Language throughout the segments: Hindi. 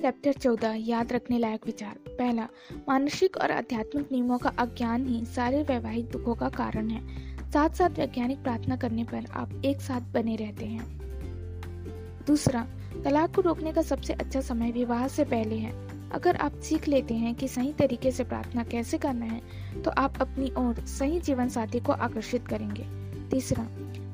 चैप्टर चौदह, याद रखने लायक विचार। पहला, मानसिक और आध्यात्मिक नियमों का अज्ञान ही सारे वैवाहिक दुखों का कारण है। साथ साथ वैज्ञानिक प्रार्थना करने पर आप एक साथ बने रहते हैं। दूसरा, तलाक को रोकने का सबसे अच्छा समय विवाह से पहले है। अगर आप सीख लेते हैं कि सही तरीके से प्रार्थना कैसे करना है तो आप अपनी ओर सही जीवन साथी को आकर्षित करेंगे। तीसरा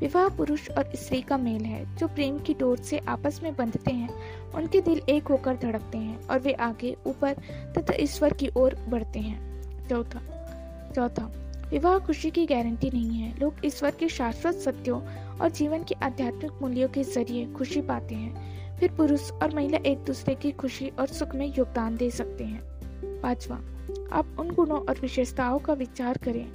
विवाह पुरुष और स्त्री का मेल है, जो प्रेम की डोर से आपस में बंधते हैं, उनके दिल एक होकर धड़कते हैं और वे आगे, ऊपर तथा ईश्वर की ओर बढ़ते हैं। चौथा चौथा, विवाह खुशी की गारंटी नहीं है। लोग ईश्वर के शाश्वत सत्यों और जीवन के आध्यात्मिक मूल्यों के ज़रिए खुशी पाते हैं। फिर पुरुष और महिला एक दूसरे की खुशी और सुख में योगदान दे सकते हैं। पांचवा, आप उन गुणों और विशेषताओं का विचार करें।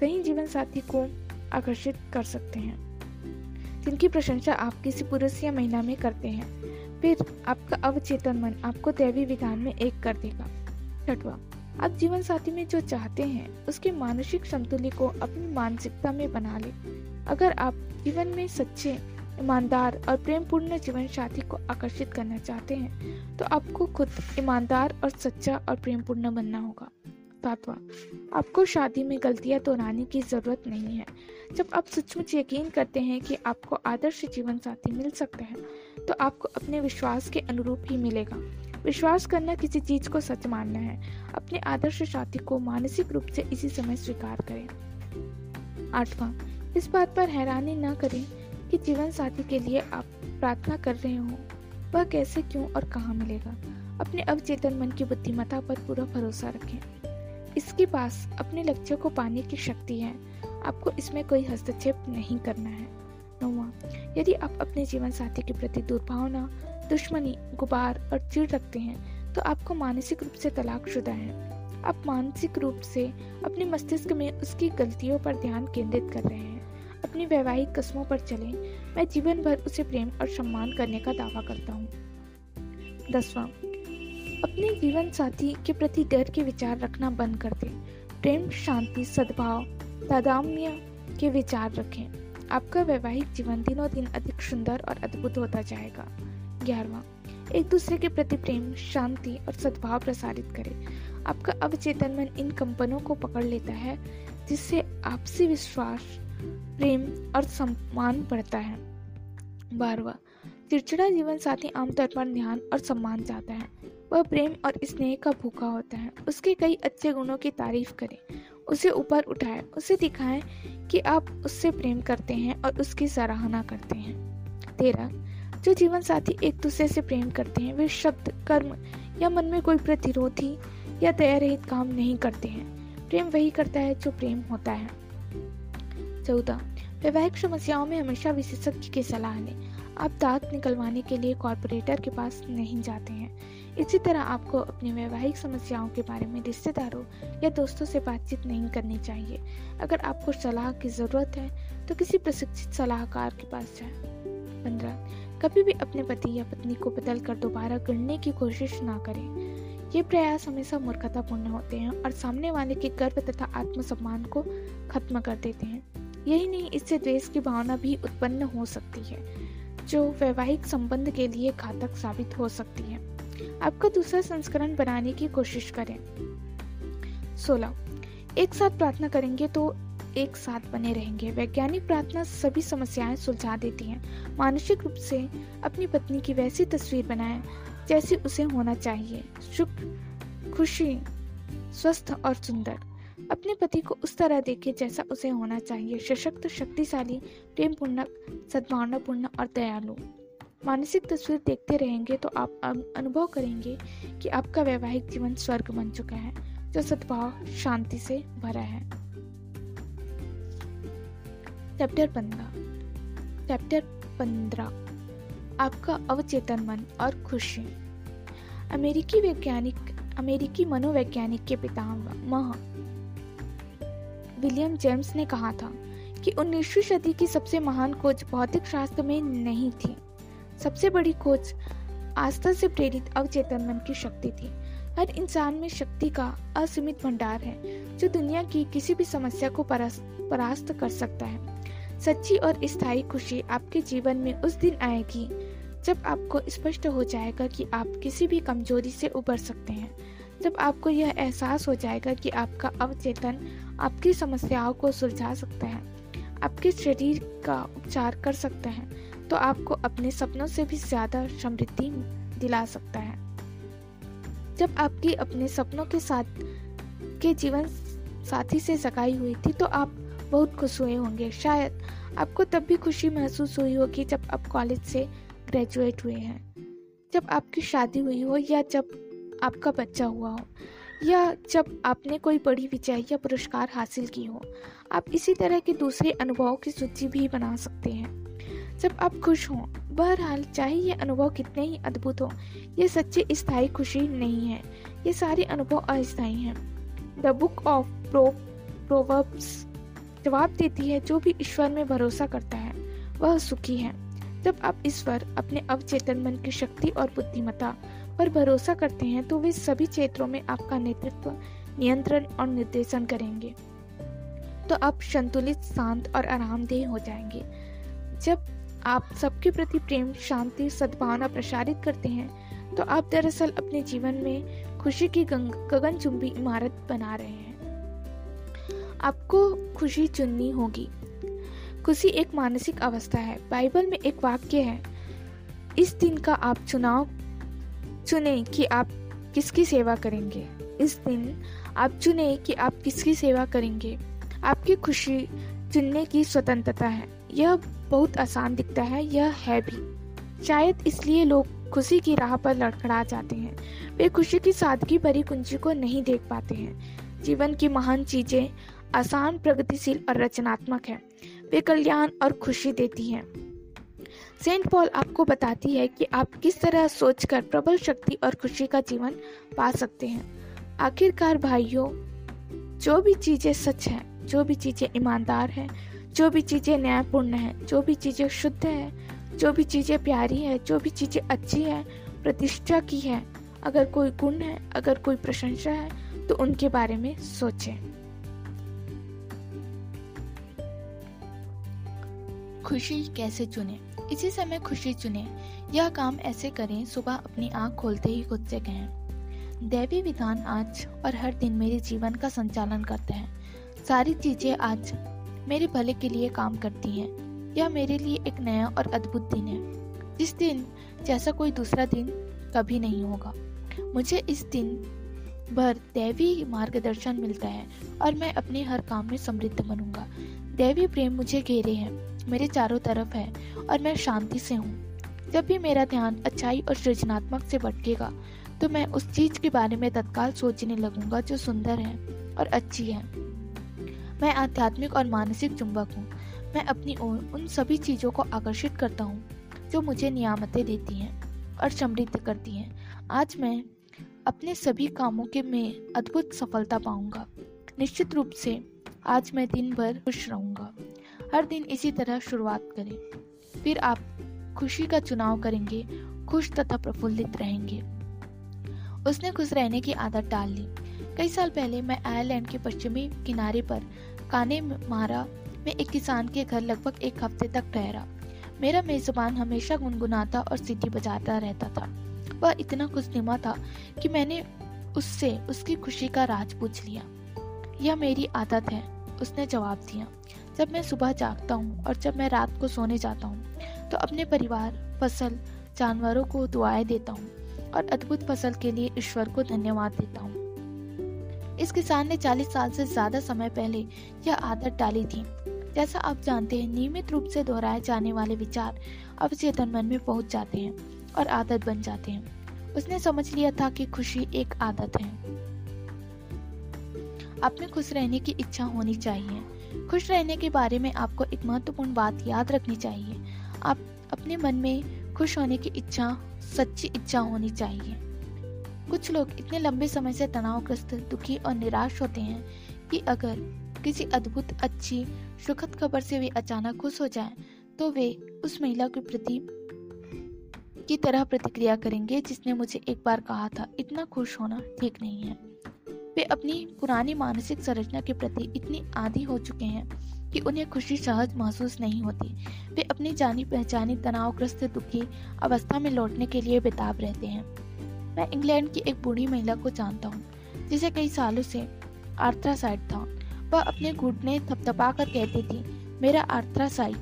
सही जीवन साथी को आकर्षित कर सकते हैं। जिनकी प्रशंसा आप किसी पुरुष या महिला में करते हैं, फिर आपका अवचेतन मन आपको दैवी विधान में एक कर देगा। छठवा, आप जीवन साथी में जो चाहते हैं, उसके मानसिक संतुल्य को अपनी मानसिकता में बना ले। अगर आप जीवन में सच्चे, ईमानदार और प्रेम पूर्ण जीवन साथी को आकर्षित करना चाहते हैं तो आपको खुद ईमानदार और सच्चा और प्रेम पूर्ण बनना होगा। सातवां आपको शादी में गलतियाँ दोहराने की ज़रूरत नहीं है। जब आप सचमुच यकीन करते हैं कि आपको आदर्श जीवन साथी मिल सकता है तो आपको अपने विश्वास के अनुरूप ही मिलेगा। विश्वास करना किसी चीज़ को सच मानना है। अपने आदर्श साथी को मानसिक रूप से इसी समय स्वीकार करें। आठवां, इस बात पर हैरानी न करें कि जीवन साथी के लिए आप प्रार्थना कर रहे हो। वह कैसे, क्यों और कहाँ मिलेगा? अपने अवचेतन मन की बुद्धिमत्ता पर पूरा भरोसा रखें। इसके पास अपने लक्ष्य को पाने की शक्ति है। आपको इसमें कोई हस्तक्षेप नहीं करना है। नौवा, यदि आप अपने जीवन साथी के प्रति दुर्भावना, दुश्मनी, गुबार और चिड़ रखते हैं तो आपको मानसिक रूप से तलाक शुदा है। आप मानसिक रूप से अपने मस्तिष्क में उसकी गलतियों पर ध्यान केंद्रित कर रहे हैं। अपनी वैवाहिक कस्मों पर चले। मैं जीवन भर उसे प्रेम और सम्मान करने का दावा करता हूँ। दसवां अपने जीवन साथी के प्रति डर के विचार रखना बंद कर दें। प्रेम, शांति, सद्भाव, तादाम्य के विचार रखें। आपका वैवाहिक जीवन दिनों दिन अधिक सुंदर और अद्भुत होता जाएगा। ग्यारहवा, एक दूसरे के प्रति प्रेम, शांति और सद्भाव प्रसारित करें। आपका अवचेतन मन इन कंपनों को पकड़ लेता है, जिससे आपसी विश्वास, प्रेम और सम्मान बढ़ता है। बारवा चिड़चिड़ा जीवन साथी आमतौर पर ध्यान और सम्मान चाहता है। वह प्रेम और स्नेह का भूखा होता है। उसके कई अच्छे गुणों की तारीफ़ करें। उसे ऊपर उठाएँ। उसे दिखाएँ कि आप उससे प्रेम करते हैं और उसकी सराहना करते हैं। तेरह जो जीवन साथी एक दूसरे से प्रेम करते हैं, वे शब्द, कर्म या मन में कोई प्रतिरोधी या दया रहित काम नहीं करते हैं। प्रेम वही करता है जो प्रेम होता है। चौदह वैवाहिक समस्याओं में हमेशा विशेषज्ञ की सलाह लें। आप दांत निकलवाने के लिए कॉरपोरेटर के पास नहीं जाते हैं। इसी तरह आपको अपनी वैवाहिक समस्याओं के बारे में रिश्तेदारों या दोस्तों से बातचीत नहीं करनी चाहिए। अगर आपको सलाह की ज़रूरत है तो किसी प्रशिक्षित सलाहकार के पास जाएँ। पंद्रह, कभी भी अपने पति या पत्नी को बदल कर दोबारा गढ़ने की कोशिश ना करें। ये प्रयास हमेशा मूर्खतापूर्ण होते हैं और सामने वाले के गर्व तथा आत्मसम्मान को खत्म कर देते हैं। यही नहीं, इससे द्वेष की भावना भी उत्पन्न हो सकती है। जो वैवाहिक संबंध के लिए घातक साबित हो सकती है। आपका दूसरा संस्करण बनाने की कोशिश करें। सोलह। एक साथ प्रार्थना करेंगे तो एक साथ बने रहेंगे। वैज्ञानिक प्रार्थना सभी समस्याएँ सुलझा देती हैं। मानसिक रूप से अपनी पत्नी की वैसी तस्वीर बनाएँ, जैसी उसे होना चाहिए। सुख खुशी, स्वस्थ और सुंदर। अपने पति को उस तरह देखे जैसा उसे होना चाहिए। सशक्त, शक्तिशाली प्रेम पूर्ण सद्भावनापूर्ण और दयालु। मानसिक तस्वीर देखते रहेंगे तो आप अनुभव करेंगे कि आपका वैवाहिक जीवन स्वर्ग बन चुका है, जो सद्भाव, शांति से भरा है। चैप्टर चैप्टर आपका अवचेतन मन और खुशी। अमेरिकी वैज्ञानिक, अमेरिकी मनोवैज्ञानिक के पिता पितामह विलियम जेम्स ने कहा था कि 19वीं सदी की सबसे महान खोज भौतिक शास्त्र में नहीं थी। सबसे बड़ी खोज आस्था से प्रेरित अवचेतन मन की शक्ति थी। हर इंसान में शक्ति का असीमित भंडार है, जो दुनिया की किसी भी समस्या को परास्त कर सकता है। सच्ची और स्थायी खुशी आपके जीवन में उस दिन आएगी, जब आपको स्पष्ट हो जाएगा कि आप किसी भी कमज़ोरी से उबर सकते हैं। जब आपको यह एहसास हो जाएगा कि आपका अवचेतन आपकी समस्याओं को सुलझा सकते हैं, आपके शरीर का उपचार कर सकता है तो आपको अपने सपनों से भी ज़्यादा समृद्धि दिला सकता है। जब आपकी अपने सपनों के साथ, के जीवन साथी से सगाई हुई थी तो आप बहुत खुश हुए होंगे। शायद आपको तब भी खुशी महसूस हुई होगी जब आप कॉलेज से ग्रेजुएट हुए हैं, जब आपकी शादी हुई हो या जब आपका बच्चा हुआ हो। या जब आपने कोई बड़ी विजय या पुरस्कार हासिल की हो, आप इसी तरह के दूसरे अनुभवों की सूची भी बना सकते हैं। जब आप खुश हों, बहरहाल चाहे ये अनुभव कितने ही अद्भुत हो, ये सच्ची स्थायी खुशी नहीं है, ये सारे अनुभव अस्थायी हैं। The book of pro proverbs जवाब देती है, जो भी ईश्वर में भरोसा करता है, वह सुखी है। जब आप ईश्वर अपने अवचेतन मन की शक्ति और बुद्धिमत्ता पर भरोसा करते हैं तो वे सभी क्षेत्रों में आपका नेतृत्व, नियंत्रण और निर्देशन करेंगे। तो आप संतुलित, शांत और आरामदेह हो जाएँगे। जब आप सबके प्रति प्रेम, शांति, सद्भावना प्रसारित करते हैं तो आप दरअसल अपने जीवन में खुशी की गगनचुंबी इमारत बना रहे हैं। आपको खुशी चुननी होगी। खुशी एक मानसिक अवस्था है। बाइबल में एक वाक्य है, इस दिन का आप चुनाव चुने कि आप किसकी सेवा करेंगे? इस दिन आप चुने कि आप किसकी सेवा करेंगे? आपकी खुशी चुनने की स्वतंत्रता है। यह बहुत आसान दिखता है, यह है भी। शायद इसलिए लोग खुशी की राह पर लड़खड़ा जाते हैं। वे खुशी की सादगी भरी कुंजी को नहीं देख पाते हैं। जीवन की महान चीज़ें आसान, प्रगतिशील और रचनात्मक है। वे कल्याण और खुशी देती हैं। सेंट पॉल आपको बताती है कि आप किस तरह सोचकर प्रबल शक्ति और खुशी का जीवन पा सकते हैं। आखिरकार भाइयों, जो भी चीज़ें सच हैं, जो भी चीज़ें ईमानदार हैं, जो भी चीज़ें न्यायपूर्ण हैं, जो भी चीज़ें शुद्ध है, जो भी चीज़ें प्यारी है, जो भी चीज़ें अच्छी है, प्रतिष्ठा की है, अगर कोई गुण है, अगर कोई प्रशंसा है तो उनके बारे में सोचें। खुशी कैसे चुने? इसी समय खुशी चुने। यह काम ऐसे करें, सुबह अपनी आँख खोलते ही खुद से कहें, दैवी विधान आज और हर दिन मेरे जीवन का संचालन करते हैं। सारी चीज़ें आज मेरे भले के लिए काम करती हैं। यह मेरे लिए एक नया और अद्भुत दिन है। इस दिन जैसा कोई दूसरा दिन कभी नहीं होगा। मुझे इस दिन भर दैवी मार्गदर्शन मिलता है और मैं अपने हर काम में समृद्ध बनूँगा। दैवी प्रेम मुझे घेरे हैं। मेरे चारों तरफ़ है और मैं शांति से हूँ। जब भी मेरा ध्यान अच्छाई और सृजनात्मक से भटकेगा तो मैं उस चीज़ के बारे में तत्काल सोचने लगूँगा जो सुंदर है और अच्छी है। मैं आध्यात्मिक और मानसिक चुंबक हूँ। मैं अपनी ओर उन सभी चीज़ों को आकर्षित करता हूँ, जो मुझे नियामतें देती हैं और समृद्ध करती हैं। आज मैं अपने सभी कामों के में अद्भुत सफलता पाऊँगा। निश्चित रूप से आज मैं दिन भर खुश रहूँगा। हर दिन इसी तरह शुरुआत करें। फिर आप खुशी का चुनाव करेंगे, खुश तथा प्रफुल्लित रहेंगे। उसने खुश रहने की आदत डाल ली। कई साल पहले मैं आयरलैंड के पश्चिमी किनारे पर काने मारा में एक किसान के घर लगभग एक हफ़्ते तक ठहरा। मेरा मेजबान हमेशा गुनगुनाता और सीटी बजाता रहता था। वह इतना खुशनुमा था कि मैंने उससे उसकी खुशी का राज पूछ लिया। यह मेरी आदत है, उसने जवाब दिया। जब मैं सुबह जागता हूँ और जब मैं रात को सोने जाता हूँ तो अपने परिवार, फ़सल, जानवरों को दुआएँ देता हूँ और अद्भुत फ़सल के लिए ईश्वर को धन्यवाद देता हूँ। इस किसान ने 40 साल से ज़्यादा समय पहले यह आदत डाली थी। जैसा आप जानते हैं, नियमित रूप से दोहराए जाने वाले विचार अवचेतन मन में पहुँच जाते हैं और आदत बन जाते हैं। उसने समझ लिया था कि खुशी एक आदत है। आप में खुश रहने की इच्छा होनी चाहिए। खुश रहने के बारे में आपको एक महत्वपूर्ण बात याद रखनी चाहिए। आप अपने मन में खुश होने की इच्छा सच्ची इच्छा होनी चाहिए। कुछ लोग इतने लंबे समय से तनावग्रस्त दुखी और निराश होते हैं कि अगर किसी अद्भुत अच्छी सुखद खबर से वे अचानक खुश हो जाएँ, तो वे उस महिला के प्रति की तरह प्रतिक्रिया करेंगे जिसने मुझे एक बार कहा था इतना खुश होना ठीक नहीं है। वे अपनी पुरानी मानसिक संरचना के प्रति इतनी आदि हो चुके हैं कि उन्हें खुशी सहज महसूस नहीं होती। वे अपनी जानी पहचानी तनावग्रस्त दुखी अवस्था में लौटने के लिए बेताब रहते हैं। मैं इंग्लैंड की एक बूढ़ी महिला को जानता हूँ, जिसे कई सालों से आर्थरासाइट था। वह अपने घुटने थपथपा कर कहती थी, मेरा आर्थरासाइट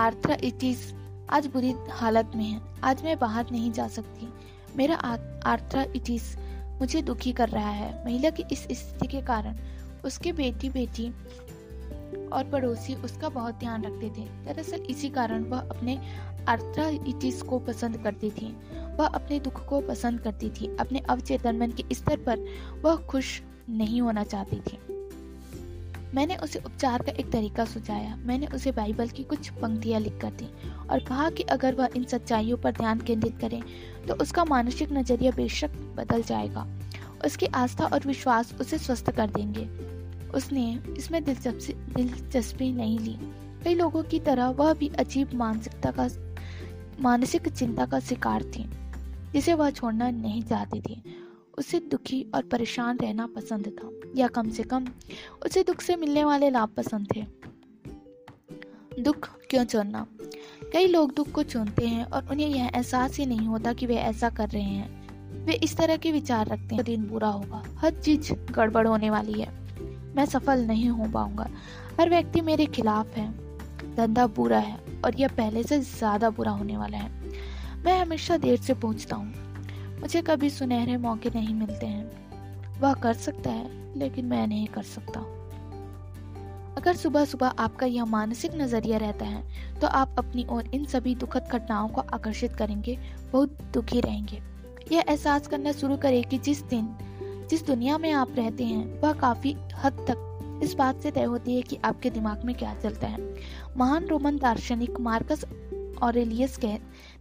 आर्थराइटिस आज बुरी हालत में है। आज मैं बाहर नहीं जा सकती। मेरा आर्थराइटिस मुझे दुखी कर रहा है। महिला की इस स्थिति के कारण उसके बेटी बेटी और पड़ोसी उसका बहुत ध्यान रखते थे। दरअसल इसी कारण वह अपने आर्थराइटिस को पसंद करती थी। वह अपने दुख को पसंद करती थी। अपने अवचेतन मन के स्तर पर वह खुश नहीं होना चाहती थी। मैंने उसे उपचार का एक तरीका सुझाया। मैंने उसे बाइबल की कुछ पंक्तियाँ लिख कर दी और कहा कि अगर वह इन सच्चाइयों पर ध्यान केंद्रित करे तो उसका मानसिक नज़रिया बेशक बदल जाएगा। उसकी आस्था और विश्वास उसे स्वस्थ कर देंगे। उसने इसमें दिलचस्पी नहीं ली। कई लोगों की तरह वह भी अजीब मानसिकता का, मानसिक चिंता का शिकार थी, जिसे वह छोड़ना नहीं चाहती थी। उसे दुखी और परेशान रहना पसंद था, या कम से कम उसे दुख से मिलने वाले लाभ पसंद थे। दुख क्यों चुनना कई लोग दुख को चुनते हैं और उन्हें यह एहसास ही नहीं होता कि वे ऐसा कर रहे हैं। वे इस तरह के विचार रखते हैं। दिन बुरा होगा। हर चीज़ गड़बड़ होने वाली है। मैं सफल नहीं हो पाऊँगा। हर व्यक्ति मेरे खिलाफ है। धंधा बुरा है और यह पहले से ज़्यादा बुरा होने वाला है। मैं हमेशा देर से पहुँचता हूँ। मुझे कभी सुनहरे मौके नहीं मिलते हैं। वह कर सकता है, लेकिन मैं नहीं कर सकता। अगर सुबह सुबह आपका यह मानसिक नज़रिया रहता है तो आप अपनी ओर इन सभी दुखद घटनाओं को आकर्षित करेंगे, बहुत दुखी रहेंगे। यह एहसास करना शुरू करें कि जिस दिन, जिस दुनिया में आप रहते हैं, वह काफ़ी हद तक इस बात से तय होती है कि आपके दिमाग में क्या चलता है। महान रोमन दार्शनिक मार्कस ऑरेलियस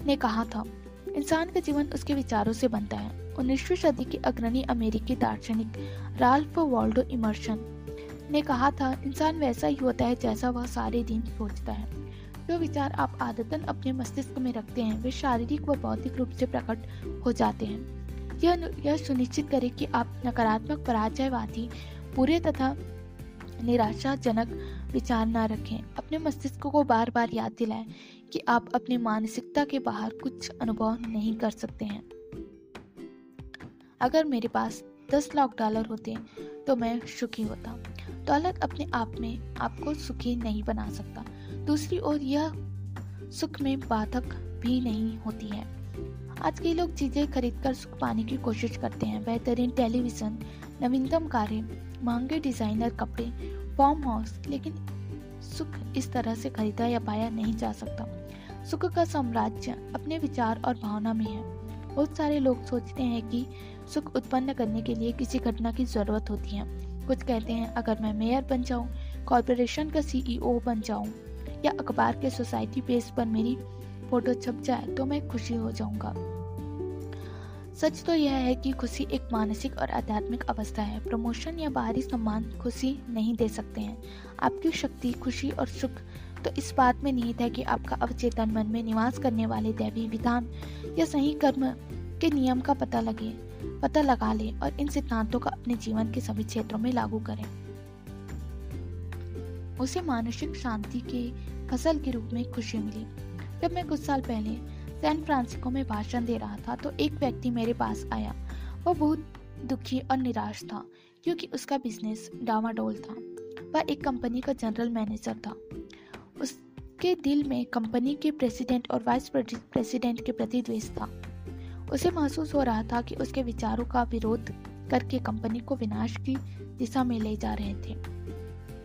ने कहा था, इंसान का जीवन उसके विचारों से बनता है। उन्नीसवीं सदी के अग्रणी अमेरिकी दार्शनिक राल्फ वॉल्डो इमर्शन ने कहा था, इंसान वैसा ही होता है जैसा वह सारे दिन सोचता है। जो विचार आप आदतन अपने मस्तिष्क में रखते हैं, वे शारीरिक व बौद्धिक रूप से प्रकट हो जाते हैं। यह यह सुनिश्चित करें कि आप नकारात्मक, पराजयवादी पूरे तथा निराशाजनक विचार न रखें। अपने मस्तिष्क को बार बार याद दिलाएँ कि आप अपनी मानसिकता के बाहर कुछ अनुभव नहीं कर सकते हैं। अगर मेरे पास दस लाख डॉलर होते तो मैं सुखी होता। दौलत अपने आप में आपको सुखी नहीं बना सकता। दूसरी ओर, यह सुख में बाधक भी नहीं होती है। आज कई लोग चीज़ें खरीदकर सुख पाने की कोशिश करते हैं। बेहतरीन टेलीविज़न, नवीनतम कारें महँगे डिज़ाइनर कपड़े, फॉर्म हाउस, लेकिन सुख इस तरह से खरीदा या पाया नहीं जा सकता। सुख का साम्राज्य अपने विचार और भावना में है। बहुत सारे लोग सोचते हैं कि सुख उत्पन्न करने के लिए किसी घटना की ज़रूरत होती है। कुछ कहते हैं, अगर मैं मेयर बन जाऊँ, कॉरपोरेशन का सीईओ बन जाऊँ, या अखबार के सोसाइटी पेज पर मेरी फ़ोटो छप जाए तो मैं खुशी हो जाऊँगा। सच तो यह है कि खुशी एक मानसिक और आध्यात्मिक अवस्था है। प्रमोशन या बाहरी सम्मान खुशी नहीं दे सकते हैं। आपकी शक्ति, खुशी और सुख तो इस बात में निहित है कि आपका अवचेतन मन में निवास करने वाले दैवी विधान या सही कर्म के नियम का पता लगे। पता लगा ले और इन सिद्धांतों का अपने जीवन के सभी क्षेत्रों में लागू करें। उसे मानसिक शांति के फ़सल के रूप में खुशी मिली। जब मैं कुछ साल पहले सैन फ्रांसिस्को में भाषण दे रहा था तो एक व्यक्ति मेरे पास आया। वह बहुत दुखी और निराश था, क्योंकि उसका बिज़नेस डावाडोल था। वह एक कंपनी का जनरल मैनेजर था। उसके दिल में कंपनी के प्रेसिडेंट और वाइस प्रेसिडेंट के प्रति द्वेष था। उसे महसूस हो रहा था कि उसके विचारों का विरोध करके कंपनी को विनाश की दिशा में ले जा रहे थे।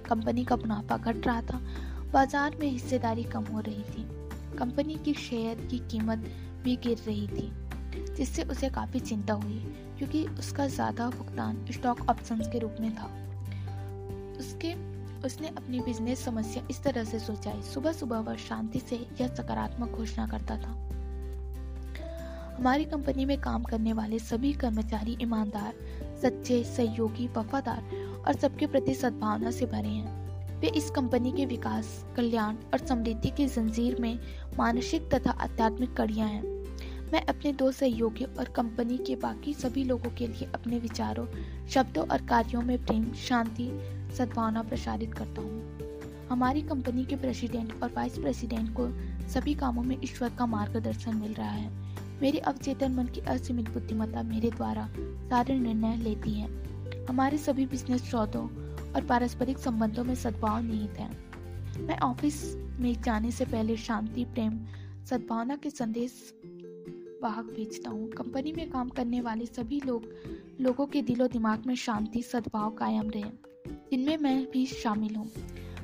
कंपनी का मुनाफा घट रहा था, बाज़ार में हिस्सेदारी कम हो रही थी, कंपनी की शेयर की कीमत भी गिर रही थी, जिससे उसे काफ़ी चिंता हुई, क्योंकि उसका ज़्यादा भुगतान स्टॉक ऑप्शंस के रूप में था। उसके, उसने अपनी बिज़नेस समस्या इस तरह से सोचाई सुबह सुबह वह शांति से यह सकारात्मक घोषणा करता था। हमारी कंपनी में काम करने वाले सभी कर्मचारी ईमानदार, सच्चे, सहयोगी, वफादार और सबके प्रति सद्भावना से भरे हैं। वे इस कंपनी के विकास, कल्याण और समृद्धि की जंजीर में मानसिक तथा आध्यात्मिक कड़ियाँ हैं। मैं अपने दो सहयोगियों और कंपनी के बाकी सभी लोगों के लिए अपने विचारों, शब्दों और कार्यों में प्रेम, शांति, सद्भावना प्रसारित करता हूँ। हमारी कंपनी के प्रेसिडेंट और वाइस प्रेसिडेंट को सभी कामों में ईश्वर का मार्गदर्शन मिल रहा है। मेरे अवचेतन मन की असीमित बुद्धिमत्ता मेरे द्वारा सारे निर्णय लेती है। हमारे सभी बिज़नेस सौदों और पारस्परिक संबंधों में सद्भाव निहित है। मैं ऑफ़िस में जाने से पहले शांति, प्रेम, सद्भावना के संदेश वाहक भेजता हूँ। कंपनी में काम करने वाले सभी लोग, लोगों के दिलो दिमाग में शांति, सद्भाव कायम रहे। जिनमें मैं भी शामिल हूँ।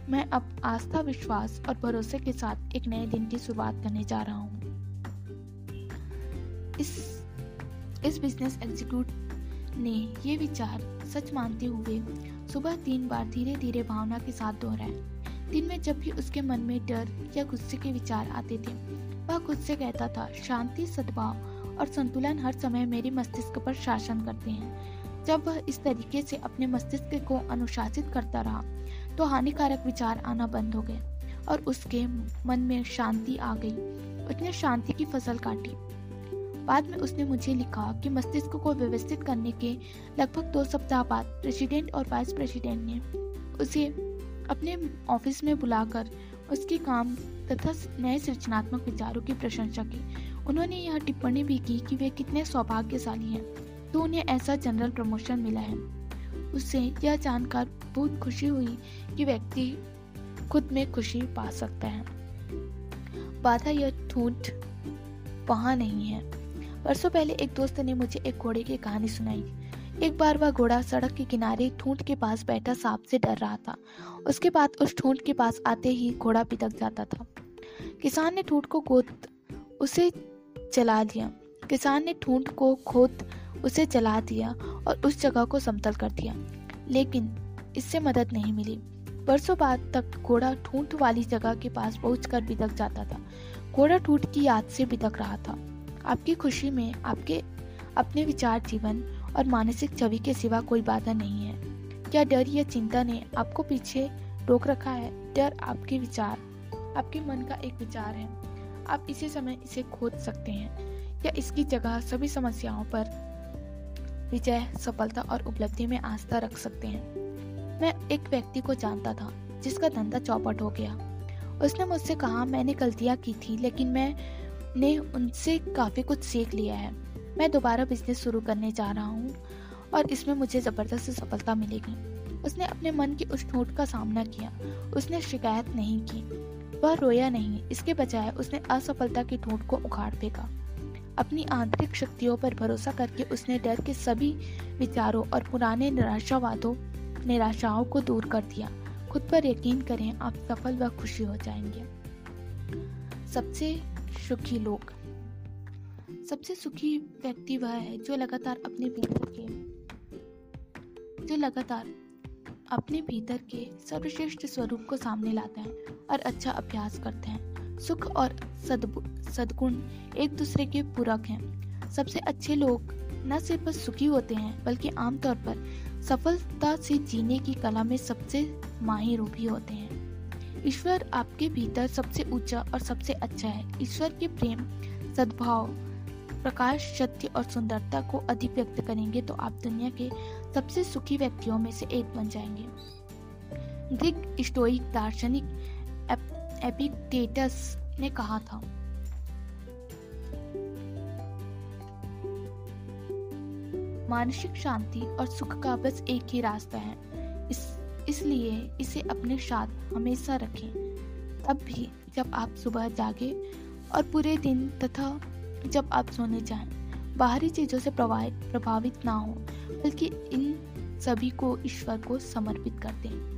मैं अब आस्था, विश्वास और भरोसे के साथ एक नए दिन की शुरुआत करने जा रहा हूँ। इस इस बिज़नेस एग्जीक्यूट ने ये विचार सच मानते हुए सुबह तीन बार धीरे धीरे भावना के साथ दोहराए। दिन में जब भी उसके मन में डर या गुस्से के विचार आते थे, वह खुद से कहता था, शांति, सद्भाव और संतुलन हर समय मेरे मस्तिष्क पर शासन करते हैं। जब वह इस तरीके से अपने मस्तिष्क को अनुशासित करता रहा तो हानिकारक विचार आना बंद हो गए और उसके मन में शांति आ गई। उसने शांति की फ़सल काटी। बाद में उसने मुझे लिखा कि मस्तिष्क को व्यवस्थित करने के लगभग दो सप्ताह बाद प्रेसिडेंट और वाइस प्रेसिडेंट ने उसे अपने ऑफ़िस में बुलाकर उसके काम तथा नए सृजनात्मक विचारों की प्रशंसा की। उन्होंने यह टिप्पणी भी की कि वे कितने सौभाग्यशाली हैं तो उन्हें ऐसा जनरल प्रमोशन मिला है। उससे यह जानकर बहुत खुशी हुई कि व्यक्ति खुद में खुशी पा सकता है। बाधा यह ठूठ वहाँ नहीं है। वर्षों पहले एक दोस्त ने मुझे एक घोड़े की कहानी सुनाई। एक बार वह घोड़ा सड़क के किनारे ठूंठ के पास बैठा सांप से डर रहा था। उसके बाद उस ठूंठ के पास आते ही घोड़ा पितक जाता था। किसान ने ठूंठ को गोद उसे चला दिया। किसान ने ठूंठ को खोद, उसे चला दिया और उस जगह को समतल कर दिया। लेकिन इससे मदद नहीं मिली। वर्षों बाद तक घोड़ा ठूंठ वाली जगह के पास पहुंचकर बिदक जाता था। घोड़ा ठूंठ की याद से बिदक रहा था। आपकी खुशी में आपके अपने विचार जीवन और मानसिक छवि के सिवा कोई बाधा नहीं है। क्या डर या चिंता ने आपको पीछे रोक रखा है? डर आपके विचार, आपके मन का एक विचार है। आप इसी समय इसे खोद सकते हैं या इसकी जगह सभी समस्याओं पर विजय, सफलता और उपलब्धि में आस्था रख सकते हैं। मैं एक व्यक्ति को जानता था जिसका धंधा चौपट हो गया। उसने मुझसे कहा, मैंने गलतियाँ की थी, लेकिन मैं ने उनसे काफ़ी कुछ सीख लिया है। मैं दोबारा बिज़नेस शुरू करने जा रहा हूँ और इसमें मुझे ज़बरदस्त सफलता मिलेगी। उसने अपने मन की उस ठोट का सामना किया। उसने शिकायत नहीं की। वह रोया नहीं। इसके बजाय उसने असफलता की ठोट को उखाड़ फेंका। अपनी आंतरिक शक्तियों पर भरोसा करके उसने डर के सभी विचारों और पुराने निराशावादों, निराशाओं को दूर कर दिया। खुद पर यकीन करें, आप सफल व खुशी हो जाएँगे। सबसे सुखी लोग। सबसे सुखी व्यक्ति वह है जो लगातार अपने भीतर के जो लगातार अपने भीतर के सर्वश्रेष्ठ स्वरूप को सामने लाते हैं और अच्छा अभ्यास करते हैं। सुख और सदगुण एक दूसरे के पूरक हैं। सबसे अच्छे लोग न सिर्फ़ सुखी होते हैं, बल्कि आमतौर पर सफलता से जीने की कला में सबसे माहिर भी होते हैं। ईश्वर आपके भीतर सबसे ऊँचा और सबसे अच्छा है। ईश्वर के प्रेम, सद्भाव, प्रकाश, सत्य और सुंदरता को अधिक व्यक्त करेंगे तो आप दुनिया के सबसे सुखी व्यक्तियों में से एक बन जाएँगे। ग्रीक स्टोइक दार्शनिक एपिक्टेटस ने कहा था, मानसिक शांति और सुख का बस एक ही रास्ता है। इसलिए इसे अपने साथ हमेशा रखें। तब भी जब आप सुबह जागे और पूरे दिन तथा जब आप सोने जाएँ, बाहरी चीज़ों से प्रभावित ना हो, बल्कि इन सभी को ईश्वर को समर्पित कर दें।